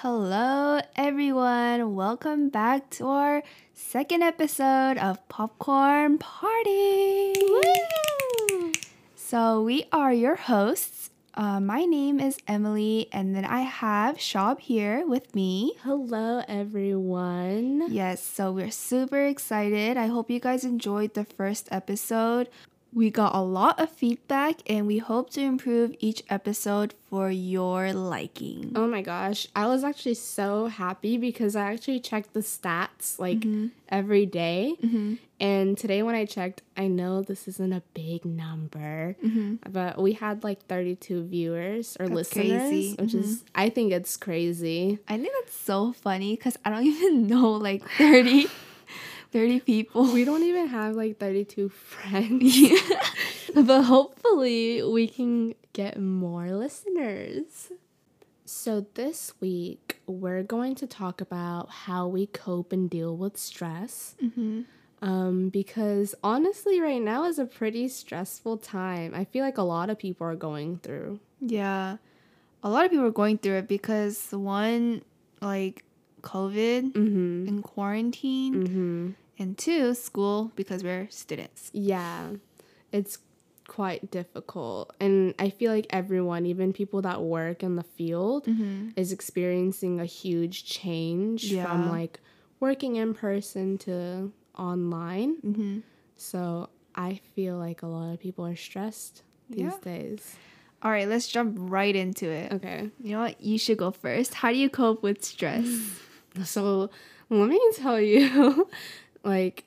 Hello, everyone. Welcome back to our second episode of Popcorn Party. So, we are your hosts. Uh, my name is Emily, and then I have Shab here with me. Hello, everyone. Yes, so we're super excited. I hope you guys enjoyed the first episode. We got a lot of feedback, and we hope to improve each episode for your liking. Oh my gosh, I was actually so happy because I actually checked the stats like mm-hmm. every day. Mm-hmm. And today, when I checked, I know this isn't a big number, mm-hmm. but we had like 32 viewers or That's listeners, crazy. which is, I think it's crazy. I think that's so funny because I don't even know like 30, 30 people. We don't even have like 32 friends, but hopefully we can get more listeners. So, this week we're going to talk about how we cope and deal with stress. Um, because honestly, right now is a pretty stressful time. I feel like a lot of people are going through. Yeah. A lot of people are going through it because one, like COVID Mm-hmm. and quarantine, Mm-hmm. and two, school because we're students. Yeah, it's quite difficult. And I feel like everyone, even people that work in the field, is experiencing a huge change Yeah. from like working in person to online. Mm-hmm. So I feel like a lot of people are stressed these Yeah. days. All right, let's jump right into it. Okay. You know what? You should go first. How do you cope with stress? So let me tell you, like,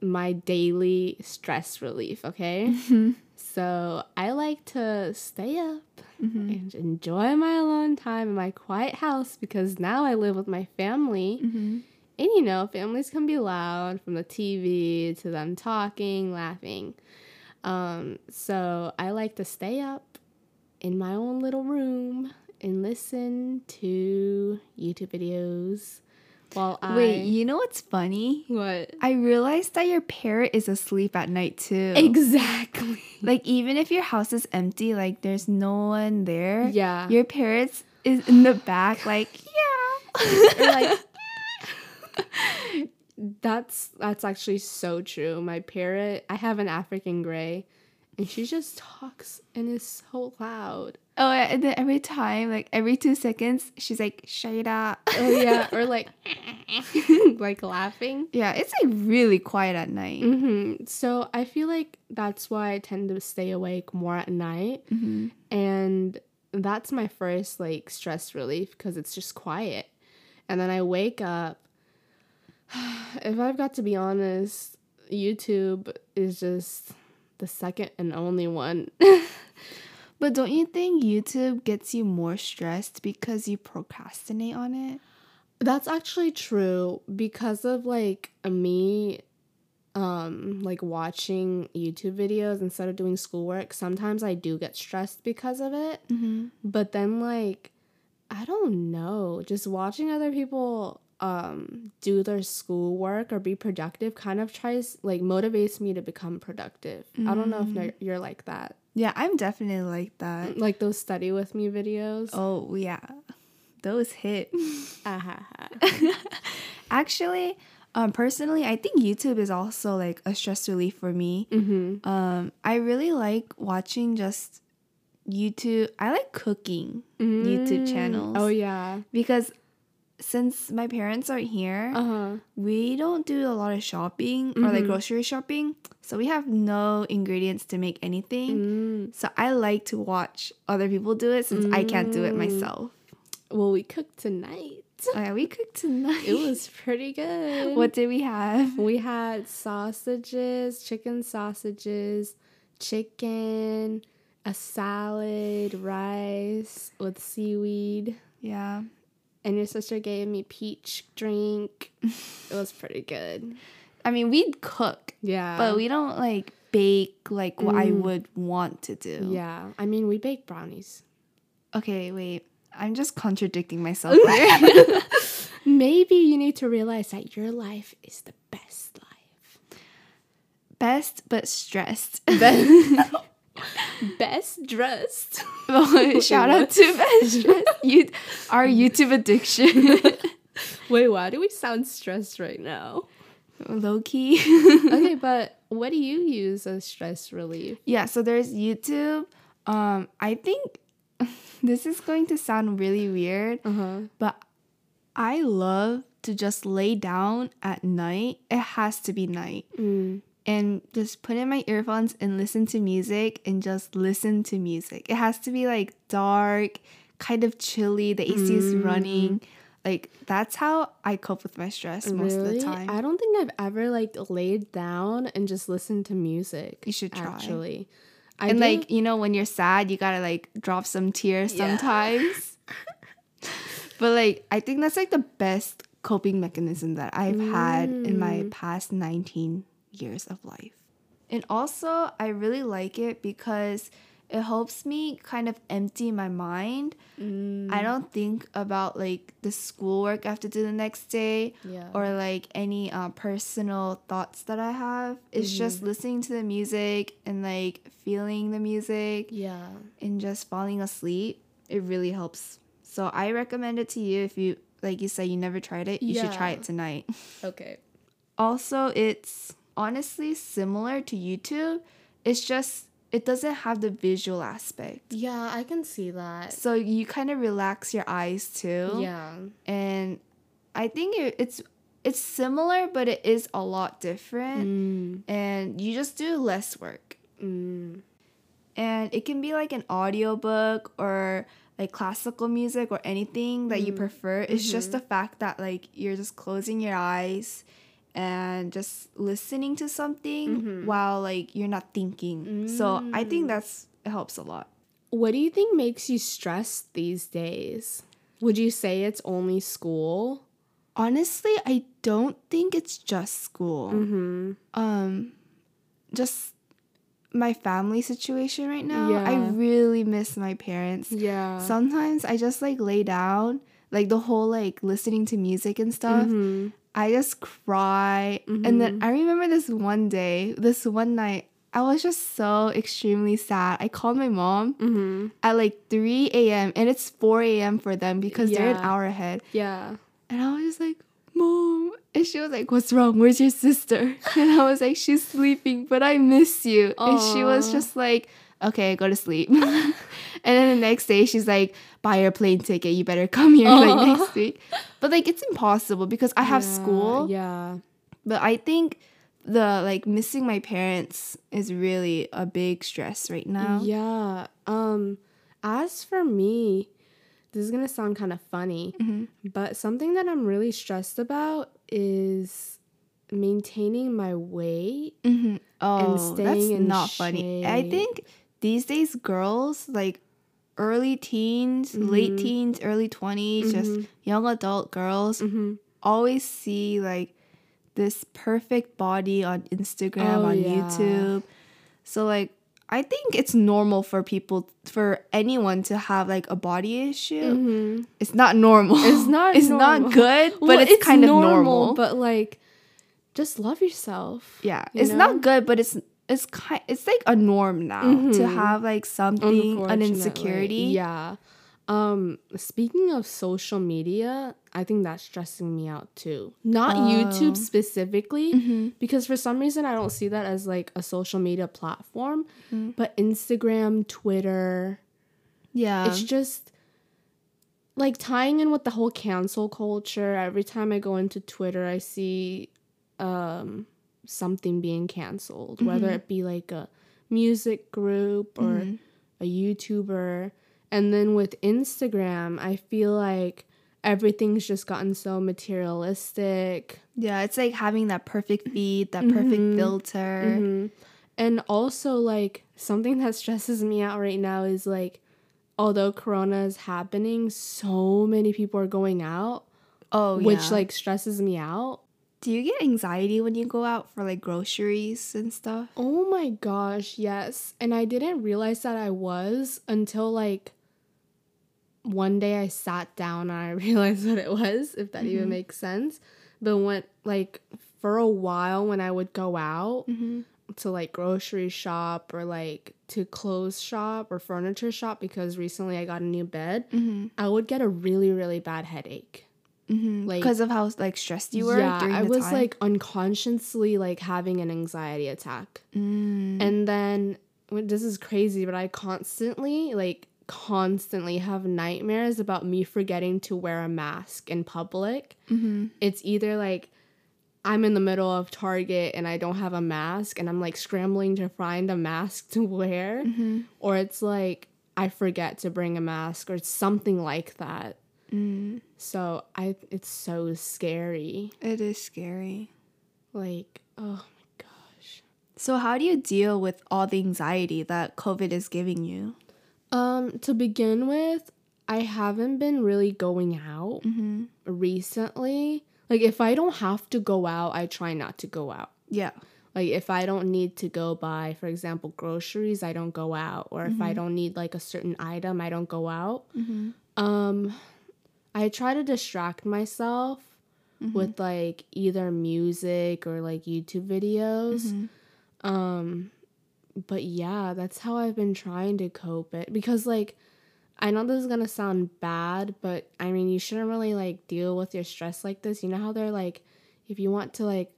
my daily stress relief, okay? So I like to stay up and enjoy my alone time in my quiet house because now I live with my family. Mm-hmm. And you know, families can be loud from the TV to them talking, laughing. Um, so I like to stay up in my own little room and listen to YouTube videos while I Wait, you know what's funny? what I realized that your parrot is asleep at night too. exactly Like even if your house is empty, like there's no one there. yeah Your parrots is in the back, like yeah. Like that's that's actually so true. My parrot, I have an African gray, and she just talks and is so loud. Oh, and then every time, like every two seconds, she's like Shada. Oh yeah, or like like laughing. yeah, it's like really quiet at night. hmm So I feel like that's why I tend to stay awake more at night, Mm-hmm. and that's my first like stress relief because it's just quiet, and then I wake up. if I've got to be honest, YouTube is just the second and only one. But don't you think YouTube gets you more stressed because you procrastinate on it? That's actually true because of like me um like watching YouTube videos instead of doing schoolwork. Sometimes I do get stressed because of it. Mm-hmm. But then like I don't know, just watching other people um do their schoolwork or be productive kind of tries like motivates me to become productive. I don't know if you're- you're like that. Yeah, I'm definitely like that. Like those study with me videos. Oh yeah, those hit. Ah-ha-ha. Actually, um, personally, I think YouTube is also like a stress relief for me. Mhm. Um, I really like watching just YouTube. I like cooking YouTube Mm. channels. Oh yeah. because since my parents aren't here, Uh-huh. we don't do a lot of shopping or like Mhm. grocery shopping. So we have no ingredients to make anything. Mm. So I like to watch other people do it since I can't do it Mm. myself. Well, we cooked tonight. Oh, yeah, we cooked tonight. It was pretty good. what did we have? we had sausages, chicken sausages, chicken, a salad, rice with seaweed, Yeah. And your sister gave me peach drink. it was pretty good. I mean, we'd cook, Yeah. but we don't like bake like what I Mm. would want to do. Yeah. I mean, we bake brownies. Okay, wait. I'm just contradicting myself here. Maybe you need to realize that your life is the best life. Best but stressed. Best dressed. Shout out to Best Dress. You, our YouTube addiction. Wait, why do we sound stressed right now? Low key. okay, but what do you use as stress relief? Yeah, so there's YouTube. Um, I think this is going to sound really weird, Uh-huh. but I love to just lay down at night. It has to be night. Mm. And just put in my earphones and listen to music and just listen to music. It has to be like dark, kind of chilly, the AC is running. Like that's how I cope with my stress most of the time. I don't think I've ever like laid down and just listened to music. You should try. Actually. I and do- like you know when you're sad you gotta like drop some tears Yeah. sometimes but like i think that's like the best coping mechanism that i've had in my Mm. past 19 years of life and also i really like it because it helps me kind of empty my mind Mm, i don't think about like the schoolwork i have to do the next day yeah. or like any uh, personal thoughts that I have. It's just Mm-hmm. listening to the music and like feeling the music yeah. and just falling asleep. It really helps. So I recommend it to you if you like you said you never tried it. You should try it tonight. Okay. Also, it's honestly similar to YouTube. It's just it doesn't have the visual aspect. Yeah, I can see that. So you kind of relax your eyes too. Yeah. and I think it, it's it's similar, but it is a lot different, Mm, and you just do less work. mm, And it can be like an audiobook or like classical music or anything that you Mm. prefer. It's just the fact that like you're just closing your eyes and just listening to something Mhm. while like you're not thinking. So I Mm. think that's it helps a lot. What do you think makes you stressed these days? Would you say it's only school? Honestly, I don't think it's just school. Mm-hmm. um just my family situation right now i really miss my parents Yeah. sometimes i just like lay down like the whole like listening to music and stuff Mhm. I just cry and then Mm-hmm. i remember this one day this one night i was just so extremely sad i called my mom Mhm. at like 3 a.m and it's 4 a.m for them because they're an hour ahead Yeah. and I was just like, Mom. And she was like, What's wrong? Where's your sister? And I was like, She's sleeping, but I miss you. And she was just like, Okay, go to sleep. and then the next day, she's like, Buy your plane ticket. You better come here like next week. But like, it's impossible because I have Yeah, school. Yeah. But I think the like missing my parents is really a big stress right now. Yeah. Um as for me, this is going to sound kind of funny, Mhm. but something that I'm really stressed about is maintaining my weight. Mm-hmm. Oh, staying that's in not funny. I think these days girls like early teens, late Mhm. teens, early 20s, just Mhm. young adult girls Mhm. always see like this perfect body on Instagram, Oh, on yeah. YouTube. So like I think it's normal for people for anyone to have like a body issue. Mhm. It's not normal. It's not it's normal. not good, but Well, it's, kind of normal. but like just love yourself. Yeah, you it's know? not good, but it's it's kind it's like a norm now to Mhm. have like something an insecurity. Yeah. Um speaking of social media, I think that's stressing me out too. Not Oh. YouTube specifically Mhm. because for some reason I don't see that as like a social media platform, Mhm. but Instagram, Twitter, Yeah. it's just like tying in with the whole cancel culture. Every time I go into Twitter, I see um something being canceled, whether Mhm. it be like a music group or Mhm. a YouTuber. And then with Instagram, I feel like everything's just gotten so materialistic. yeah, it's like having that perfect feed, that perfect Mhm. filter. Mhm. And also, like, something that stresses me out right now is like, although Corona is happening, so many people are going out, Oh, which yeah. like stresses me out. Do you get anxiety when you go out for like groceries and stuff? Oh my gosh, yes. And I didn't realize that I was until like one day I sat down and I realized what it was, if that even Mhm. makes sense. But when like for a while when I would go out, Mm-hmm. to like grocery shop or like to clothes shop or furniture shop because recently I got a new bed, Mm-hmm. I would get a really really bad headache. Mm-hmm. Like- Because of how like stressed you were yeah, during I was time? like unconsciously like having an anxiety attack. Mm. And then this is crazy, but I constantly like constantly have nightmares about me forgetting to wear a mask in public. Mm-hmm. It's either like I'm in the middle of Target and I don't have a mask and I'm like scrambling to find a mask to wear, Mm-hmm. or it's like I forget to bring a mask or something like that. Mm. So I it's so scary. It is scary. Like, oh my gosh. So how do you deal with all the anxiety that COVID is giving you? Um, to begin with, I haven't been really going out Mm-hmm. recently. Like if I don't have to go out, I try not to go out. Yeah. Like if I don't need to go buy, for example, groceries, I don't go out. Or if I Mhm. don't need like a certain item, I don't go out. Mm-hmm. Um I try to distract myself Mm-hmm. with like either music or like YouTube videos. Mhm. Um, but yeah, that's how I've been trying to cope it because like I know this is gonna sound bad, but I mean you shouldn't really like deal with your stress like this. You know how they're like, if you want to like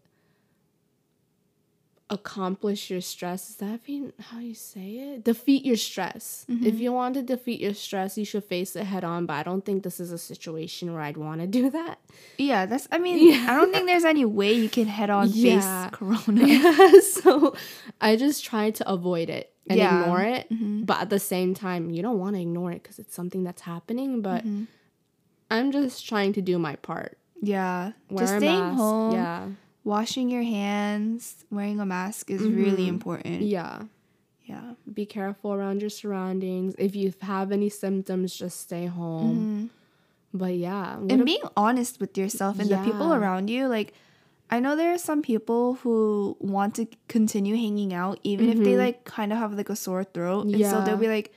accomplish your stress, is that even how you say it? Defeat your stress. If Mhm. you want to defeat your stress, you should face it head on. But I don't think this is a situation where I'd want to do that. Yeah, that's. I mean, Yeah. I don't think there's any way you can head on Yeah. face Corona. Yeah, so I just try to avoid it and Yeah. ignore it. Mhm. But at the same time, you don't want to ignore it because it's something that's happening. But Mhm. I'm just trying to do my part. Yeah, Wear just staying mask. home, Yeah. Washing your hands, wearing a mask is really Mhm. important. Yeah. Yeah. Be careful around your surroundings. If you have any symptoms, just stay home. Mhm. But yeah. And being honest with yourself and the people around you, like. I know there are some people who want to continue hanging out even if they Mhm. like kind of have like a sore throat. And so they'll be like,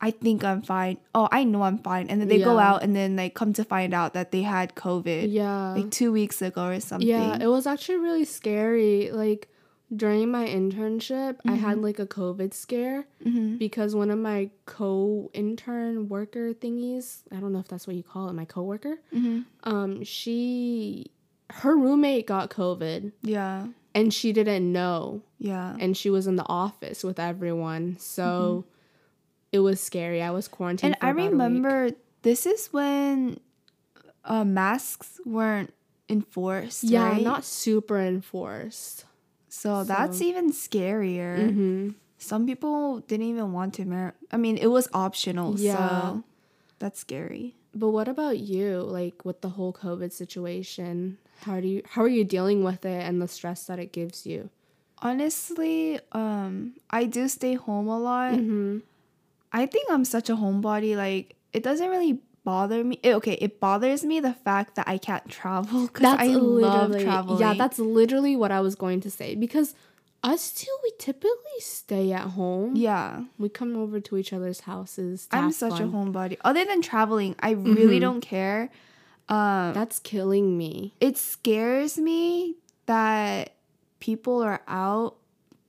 I think I'm fine. Oh, I know I'm fine. And then they go out and then like come to find out that they had COVID yeah. like two weeks ago or something. Yeah, it was actually really scary. Like during my internship, I had Mhm. like a COVID scare. hmm because one of my co-intern worker thingies i don't know if that's what you call it my coworker hmm um she her roommate got covid Yeah. and she didn't know Yeah. and she was in the office with everyone so it was scary i was quarantined. And for I about a week. remember this is when uh, masks weren't enforced. yeah right? not super enforced So that's so- even scarier. mm-hmm. Some people didn't even want to wear. I mean, it was optional. Yeah. So that's scary. but what about you like with the whole covid situation how do you how are you dealing with it and the stress that it gives you Honestly, um, I do stay home a lot. mm-hmm. I think I'm such a homebody. Like, it doesn't really bother me. eh, Okay, it bothers me the fact that I can't travel because I love traveling. Yeah, that's literally what I was going to say because us two we typically stay at home. yeah. We come over to each other's houses. to I'm such a homebody. Other than traveling, I really Mhm. don't care. Um, That's killing me. it scares me that people are out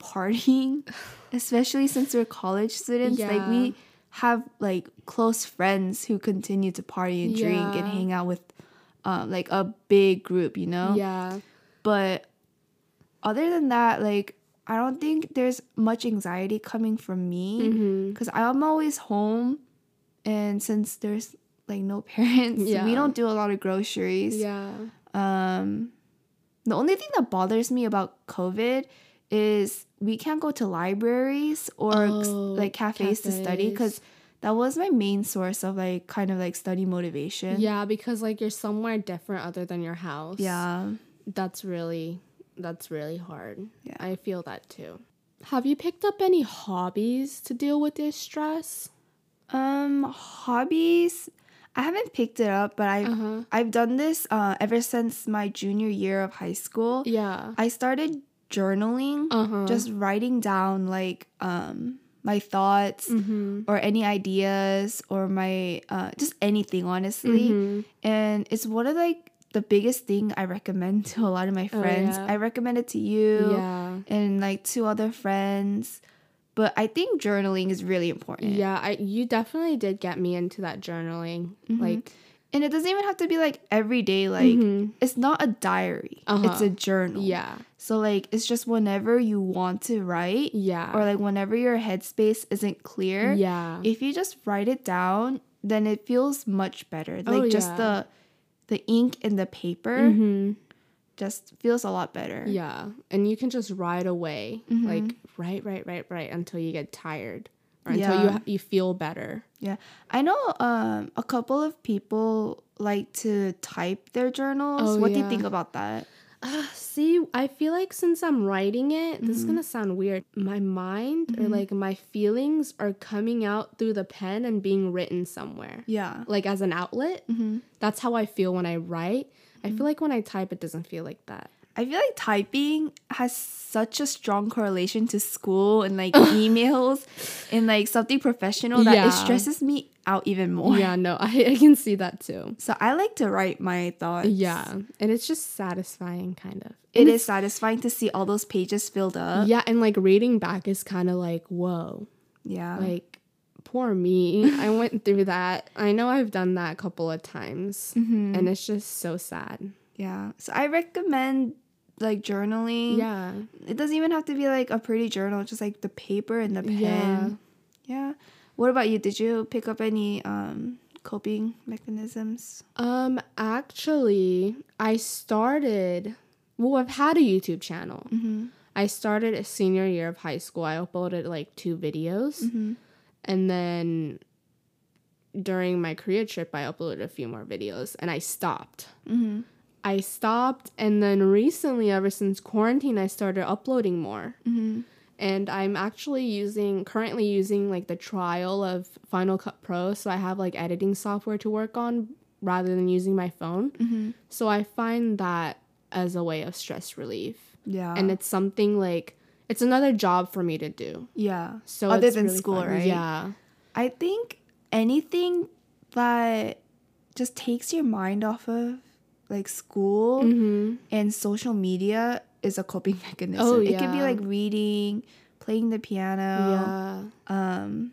partying, especially since we're college students. Like we have like close friends who continue to party and drink and hang out with um, like a big group, you know? Yeah. But other than that, like I don't think there's much anxiety coming from me Mm-hmm. because I'm always home, and since there's like no parents, Yeah. we don't do a lot of groceries. Yeah. Um, the only thing that bothers me about COVID is we can't go to libraries or Oh, like cafes, to study because that was my main source of like kind of like study motivation. Yeah, because like you're somewhere different other than your house. Yeah. That's really that's really hard. Yeah. I feel that too. Have you picked up any hobbies to deal with your stress? Um, hobbies. I haven't picked it up, but I've Uh-huh. I've done this uh, ever since my junior year of high school. Yeah. I started journaling, Uh-huh. just writing down like um my thoughts mm-hmm. or any ideas or my uh just anything honestly. Mhm. And it's one of like the biggest thing I recommend to a lot of my Oh, friends. yeah. I recommend it to you Yeah. and like two other friends. But I think journaling is really important. Yeah, I you definitely did get me into that journaling. Mhm. Like And it doesn't even have to be like every day. Like Mhm. it's not a diary. It's Uh-huh. a journal. yeah. So like it's just whenever you want to write Yeah. or like whenever your headspace isn't clear. yeah. If you just write it down, then it feels much better. Oh, Like just yeah. the the ink and the paper Mhm. just feels a lot better. Yeah. And you can just write away. Mhm. Like write, write, write, write until you get tired or until you Yeah. you feel better. Yeah. I know um a couple of people like to type their journals. Oh, what do you think about that? Uh, see, I feel like since I'm writing it, this is Mhm. gonna sound weird. My mind or Mhm. like my feelings are coming out through the pen and being written somewhere, Yeah. like as an outlet. hmm That's how I feel when I write. I feel like when I type, it doesn't feel like that. I feel like typing has such a strong correlation to school and like emails and like something professional that Yeah. it stresses me out even more. Yeah, no, I, I can see that too. So I like to write my thoughts. Yeah, and it's just satisfying, kind of. It is satisfying to see all those pages filled up. Yeah, and like reading back is kind of like, whoa, Yeah. like poor me. I went through that. I know I've done that a couple of times, Mhm. and it's just so sad. Yeah. So I recommend like journaling. Yeah. It doesn't even have to be like a pretty journal, just like the paper and the pen. Yeah. Yeah. What about you? Did you pick up any um coping mechanisms? Um, actually, I started. Well, I've had a YouTube channel. Mm-hmm. I started a senior year of high school. I uploaded like two videos, Mm-hmm. and then during my career trip, I uploaded a few more videos, and I stopped. Mm-hmm. I stopped, and then recently, ever since quarantine, I started uploading more. Mm-hmm. And I'm actually using, currently using like the trial of Final Cut Pro, so I have like editing software to work on rather than using my phone. Mm-hmm. So I find that as a way of stress relief. Yeah. And it's something like, it's another job for me to do. yeah. So Other it's than really school, fun. right? Yeah. I think anything that just takes your mind off of like school Mm-hmm. and social media is a coping mechanism. Oh, yeah. It could be like reading, playing the piano, Yeah. um,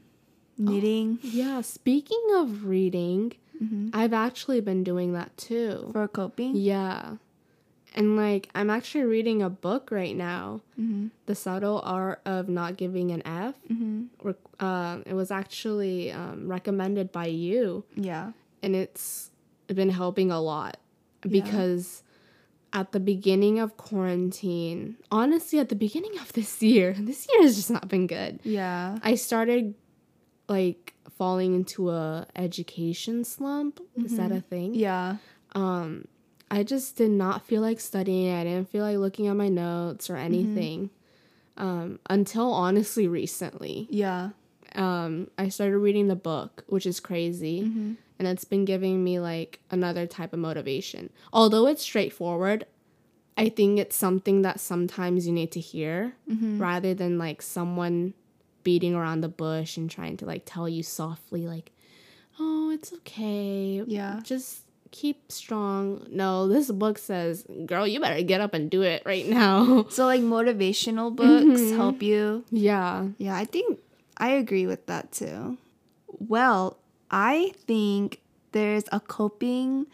knitting Yeah. Speaking of reading, Mhm. I've actually been doing that too. for coping. Yeah. And like, I'm actually reading a book right now, Mm-hmm. The Subtle Art of Not Giving an F. Mm-hmm. Uh, it was actually um, recommended by you, Yeah. and it's been helping a lot Yeah. because at the beginning of quarantine, honestly, at the beginning of this year, this year has just not been good. Yeah. I started like falling into a education slump. Is that a thing? Yeah. um I just did not feel like studying. I didn't feel like looking at my notes or anything. Um until honestly recently. Yeah. Um I started reading the book, which is crazy. Mm-hmm. And it's been giving me like another type of motivation. Although it's straightforward, I think it's something that sometimes you need to hear Mm-hmm. rather than like someone beating around the bush and trying to like tell you softly like, "Oh, it's okay. Yeah. Just keep strong." No, this book says, "Girl, you better get up and do it right now." So like motivational books Mhm. help you. yeah. Yeah, I think I agree with that too. Well, I think there's a coping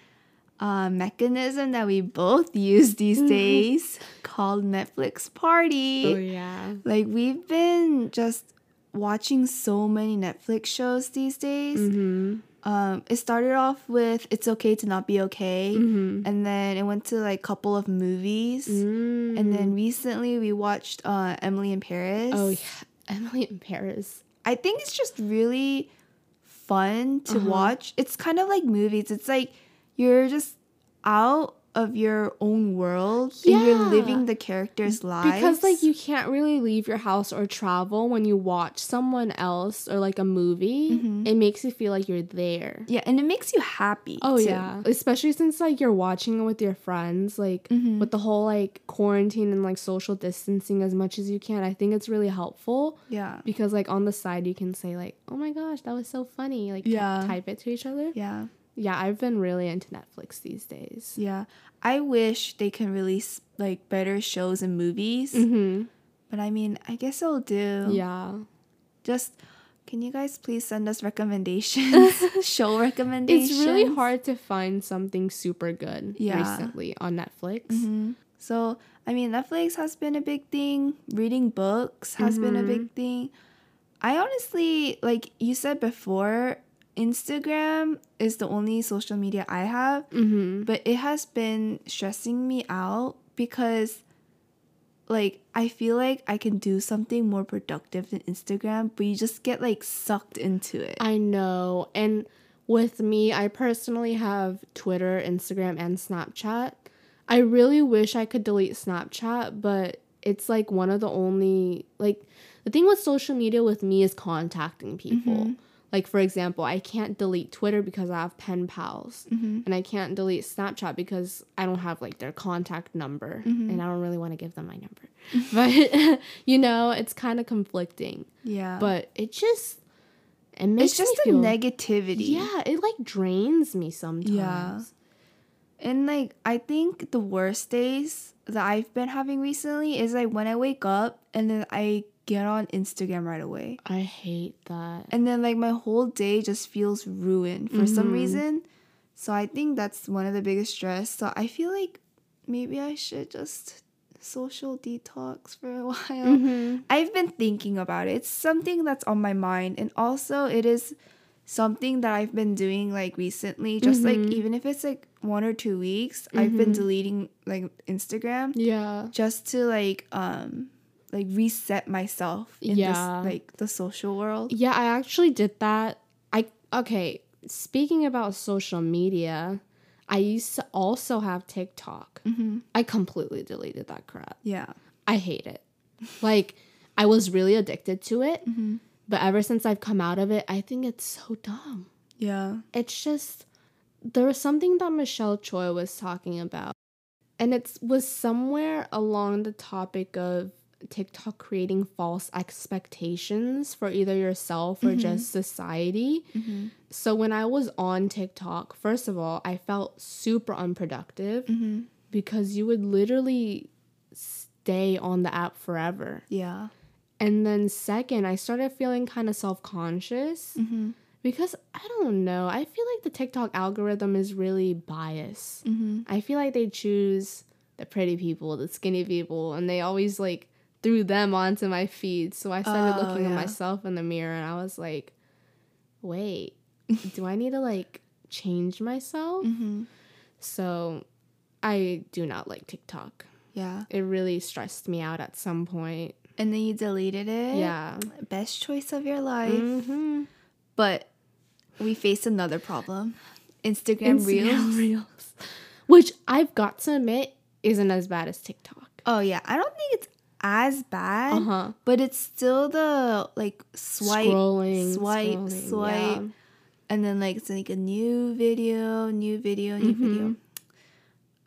uh, mechanism that we both use these days called Netflix Party. Oh yeah. Like we've been just watching so many Netflix shows these days. Mhm. Um, it started off with "It's Okay to Not Be Okay," Mhm. and then it went to like a couple of movies, Mm. and then recently we watched uh, Emily in Paris. Oh yeah, Emily in Paris. I think it's just really fun to Uh-huh. watch. It's kind of like movies. It's like you're just out of your own world and you're living the characters' lives. Because like you can't really leave your house or travel when you watch someone else or like a movie. Mhm. It makes you feel like you're there. yeah, and it makes you happy. Oh too. yeah, especially since like you're watching it with your friends, like Mhm. with the whole like quarantine and like social distancing as much as you can. I think it's really helpful yeah, because like on the side you can say like, "Oh my gosh, that was so funny!" Like Yeah. type it to each other. yeah. Yeah, I've been really into Netflix these days. Yeah. I wish they can release like better shows and movies. Mm-hmm. But I mean, I guess it'll do. Yeah. Just can you guys please send us recommendations? Show recommendations. It's really hard to find something super good Yeah. recently on Netflix. Mhm. So, I mean, Netflix has been a big thing. Reading books has been a big thing. I honestly, like you said before, Instagram is the only social media I have, Mm-hmm. but it has been stressing me out because, like, I feel like I can do something more productive than Instagram, but you just get like sucked into it. I know. And with me, I personally have Twitter, Instagram, and Snapchat. I really wish I could delete Snapchat, but it's like one of the only like the thing with social media with me is contacting people. Like for example, I can't delete Twitter because I have pen pals, mm-hmm. and I can't delete Snapchat because I don't have like their contact number, mm-hmm. and I don't really want to give them my number. but you know, it's kind of conflicting. yeah. But it just it makes it's just the feel, negativity. Yeah, it like drains me sometimes. Yeah. And like I think the worst days that I've been having recently is like when I wake up and then I get on Instagram right away. I hate that. And then like my whole day just feels ruined for some Mhm. reason. So I think that's one of the biggest stress. So I feel like maybe I should just social detox for a while. Mm-hmm. I've been thinking about it. It's something that's on my mind. And also, it is something that I've been doing like recently. Just like, Mhm. even if it's like one or two weeks, I've been Mhm. deleting like Instagram Yeah. just to like, um, like reset myself in Yeah. this like the social world. Yeah, I actually did that. I okay, speaking about social media, I used to also have TikTok. Mm-hmm. I completely deleted that crap. Yeah. I hate it. Like I was really addicted to it, Mm-hmm. but ever since I've come out of it, I think it's so dumb. Yeah. it's just there was something that Michelle Choi was talking about, and it was somewhere along the topic of TikTok creating false expectations for either yourself or Mhm. just society. Mm-hmm. So when I was on TikTok, first of all, I felt super unproductive Mm-hmm. because you would literally stay on the app forever. Yeah. And then second, I started feeling kind of self-conscious Mm-hmm. Because I don't know. I feel like the TikTok algorithm is really biased. Mm-hmm. I feel like they choose the pretty people, the skinny people, and they always like threw them onto my feed. So I started Oh, looking yeah. at myself in the mirror and I was like, wait, do I need to like change myself? Mm-hmm. So I do not like TikTok. Yeah. It really stressed me out at some point. And then you deleted it. Yeah. Best choice of your life. Mm-hmm. But we face another problem. Instagram, Reels. Reels. Which I've got to admit isn't as bad as TikTok. Oh yeah, I don't think it's as bad, Uh huh. but it's still the like swipe, Scrolling, swipe, scrolling, swipe, yeah. and then like it's like a new video, new video, new video. Mhm.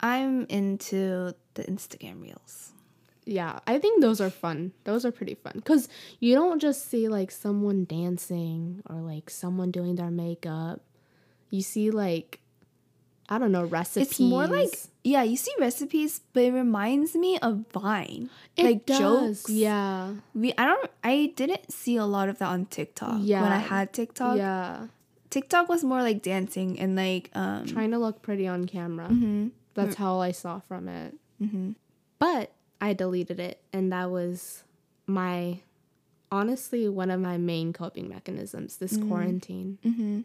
I'm into the Instagram Reels. Yeah, I think those are fun. Those are pretty fun because you don't just see like someone dancing or like someone doing their makeup. You see like, I don't know, recipes. It's more like yeah, you see recipes, but it reminds me of Vine. it like does. jokes. Yeah, We I don't I didn't see a lot of that on TikTok when I had TikTok. yeah. TikTok was more like dancing and like um Trying to look pretty on camera. mhm, That's how I saw from it. mhm. But I deleted it, and that was my honestly one of my main coping mechanisms this Mm. quarantine. Mm-hmm.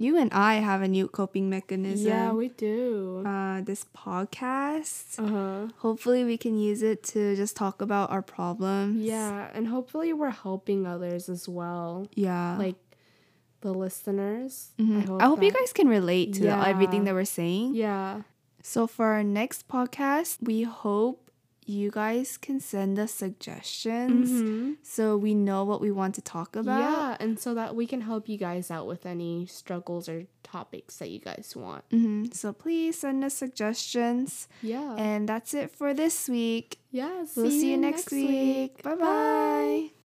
You and I have a new coping mechanism. Yeah, we do. uh, this podcast. Uh huh. Hopefully, we can use it to just talk about our problems. Yeah, and hopefully we're helping others as well, Yeah. like the listeners. Mhm. hope I hope you guys can relate to Yeah. everything that we're saying. Yeah. So, for our next podcast, we hope you guys can send us suggestions Mhm. so we know what we want to talk about. Yeah, and so that we can help you guys out with any struggles or topics that you guys want. hmm So, please send us suggestions. Yeah. And that's it for this week. yeah. We'll see you next week. Bye bye.